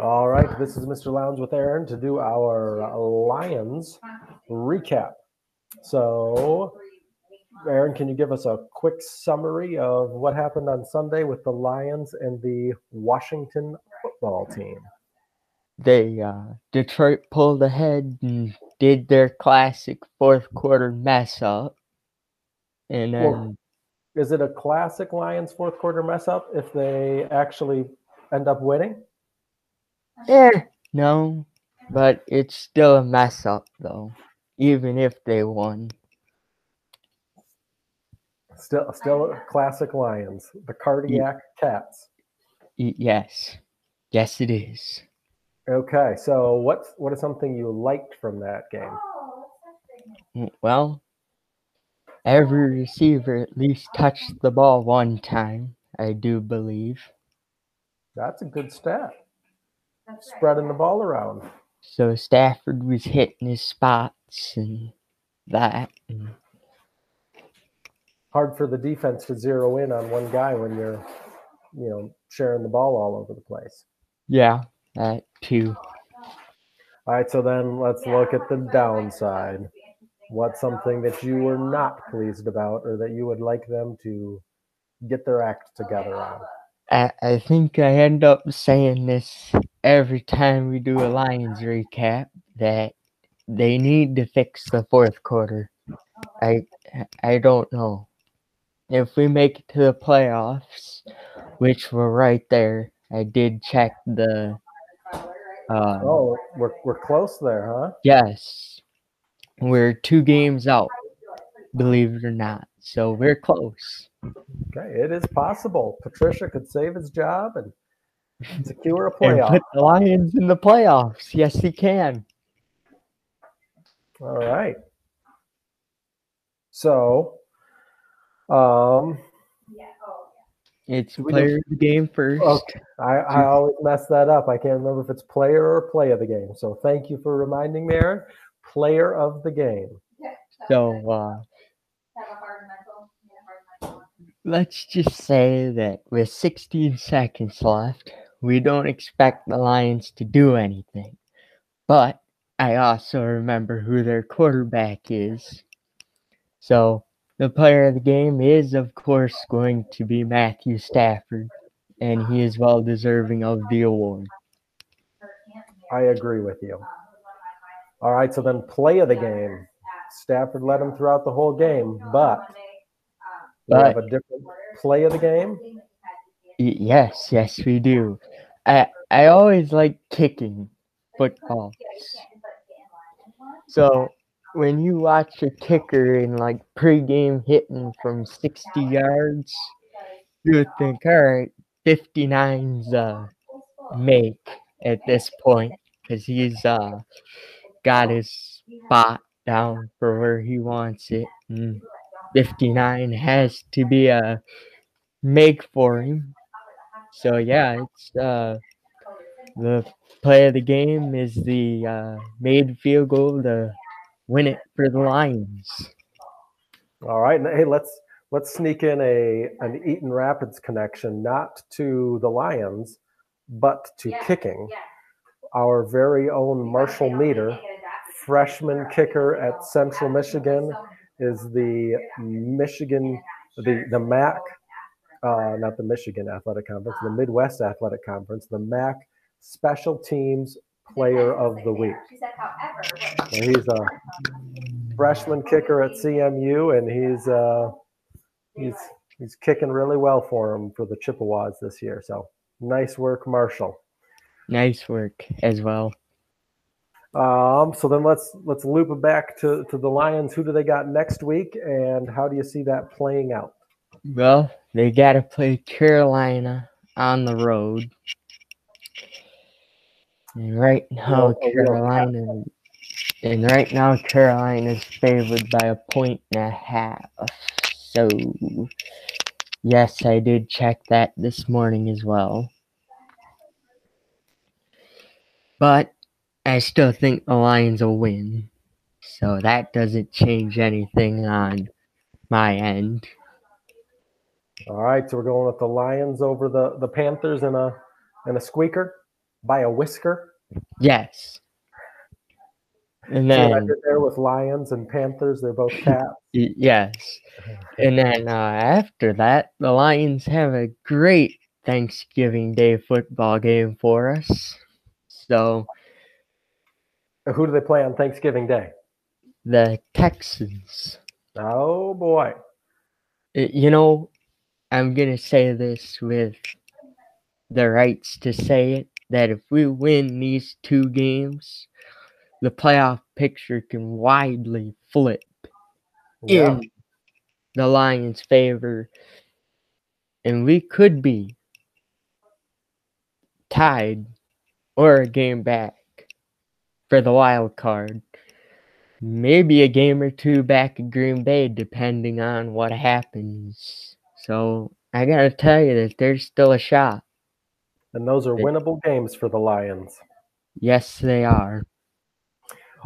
All right, this is Mr. Lounge with Aaron to do our Lions recap. So, Aaron, can you give us a quick summary of what happened on Sunday with the Lions and the Washington football team? They uh, Detroit pulled ahead and did their classic fourth quarter mess up, and then Well- Is it a classic Lions fourth quarter mess up if they actually end up winning? Eh, no, but it's still a mess up though, even if they won. Still, still classic Lions, the cardiac cats. Y- yes, yes, it is. Okay, so what's what is something you liked from that game? Mm, Well, every receiver at least touched the ball one time, I do believe. That's a good stat. Spreading the ball around. So Stafford was hitting his spots and that. And Hard for the defense to zero in on one guy when you're, you know, sharing the ball all over the place. yeah, that too. All right, so then let's look at the downside. What's something that you were not pleased about or that you would like them to get their act together on? I, I think I end up saying this every time we do a Lions recap that they need to fix the fourth quarter. I I don't know. If we make it to the playoffs, which we're right there, I did check the uh Oh, we're, we're close there, huh? yes. We're two games out, believe it or not. So we're close. Okay, it is possible. Patricia could save his job and secure a playoff. put the Lions in the playoffs. Yes, he can. All right. So, um, It's player of the game first. okay, I, I always mess that up. I can't remember if it's player or play of the game. So, thank you for reminding me, Aaron. Player of the game. So uh, let's just say that with 16 seconds left, we don't expect the Lions to do anything. But I also remember who their quarterback is. So the player of the game is, of course, going to be Matthew Stafford, and he is well deserving of the award. I agree with you. All right. So then, play of the game. Stafford led him throughout the whole game, but we have a different play of the game. Yes, yes, we do. I I always like kicking football. So when you watch a kicker in like pregame hitting from 60 yards, you would think, all right, 59's a make at this point because he's uh got his spot down for where he wants it. And 59 has to be a make for him. So yeah, it's uh the play of the game is the uh, made field goal to win it for the Lions. All right, and hey, let's let's sneak in a an Eaton Rapids connection, not to the Lions, but to kicking. Our very own Marshall Meter, freshman kicker at Central Michigan, is the Michigan the the MAC, uh, not the Michigan Athletic Conference, the Midwest Athletic Conference, the MAC Special Teams Player of the Week. So he's a freshman kicker at CMU, and he's uh, he's he's kicking really well for him for the Chippewas this year. So nice work, Marshall. Nice work as well. Um, so then let's let's loop it back to, to the Lions. Who do they got next week, and how do you see that playing out? Well, they got to play Carolina on the road. And right now, Well, a real Carolina, and right now Carolina is favored by a point and a half. So, yes, I did check that this morning as well. But I still think the Lions will win. So that doesn't change anything on my end. All right, so we're going with the Lions over the the Panthers in a in a squeaker. by a whisker. Yes. And See what I then did there with lions and panthers. They're both cats. yes. And then uh, after that, the Lions have a great Thanksgiving Day football game for us. So Who do they play on Thanksgiving Day? the Texans. Oh boy. You know, I'm going to say this with the rights to say it that if we win these two games, the playoff picture can widely flip Yeah. in the Lions' favor. And we could be tied or a game back for the wild card. Maybe a game or two back in Green Bay, depending on what happens. So I gotta tell you that there's still a shot. And those are winnable games for the Lions. Yes, they are.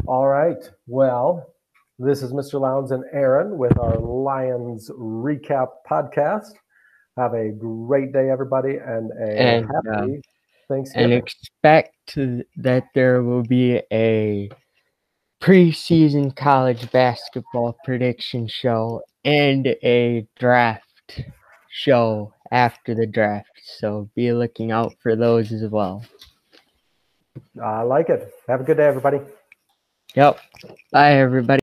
All right. Well, this is Mr. Lowndes and Aaron with our Lions recap podcast. Have a great day, everybody, and a And, uh, happy and Thanksgiving. expect that there will be a preseason college basketball prediction show and a draft show after the draft. So be looking out for those as well. I like it. Have a good day, everybody. Yep. Bye, everybody.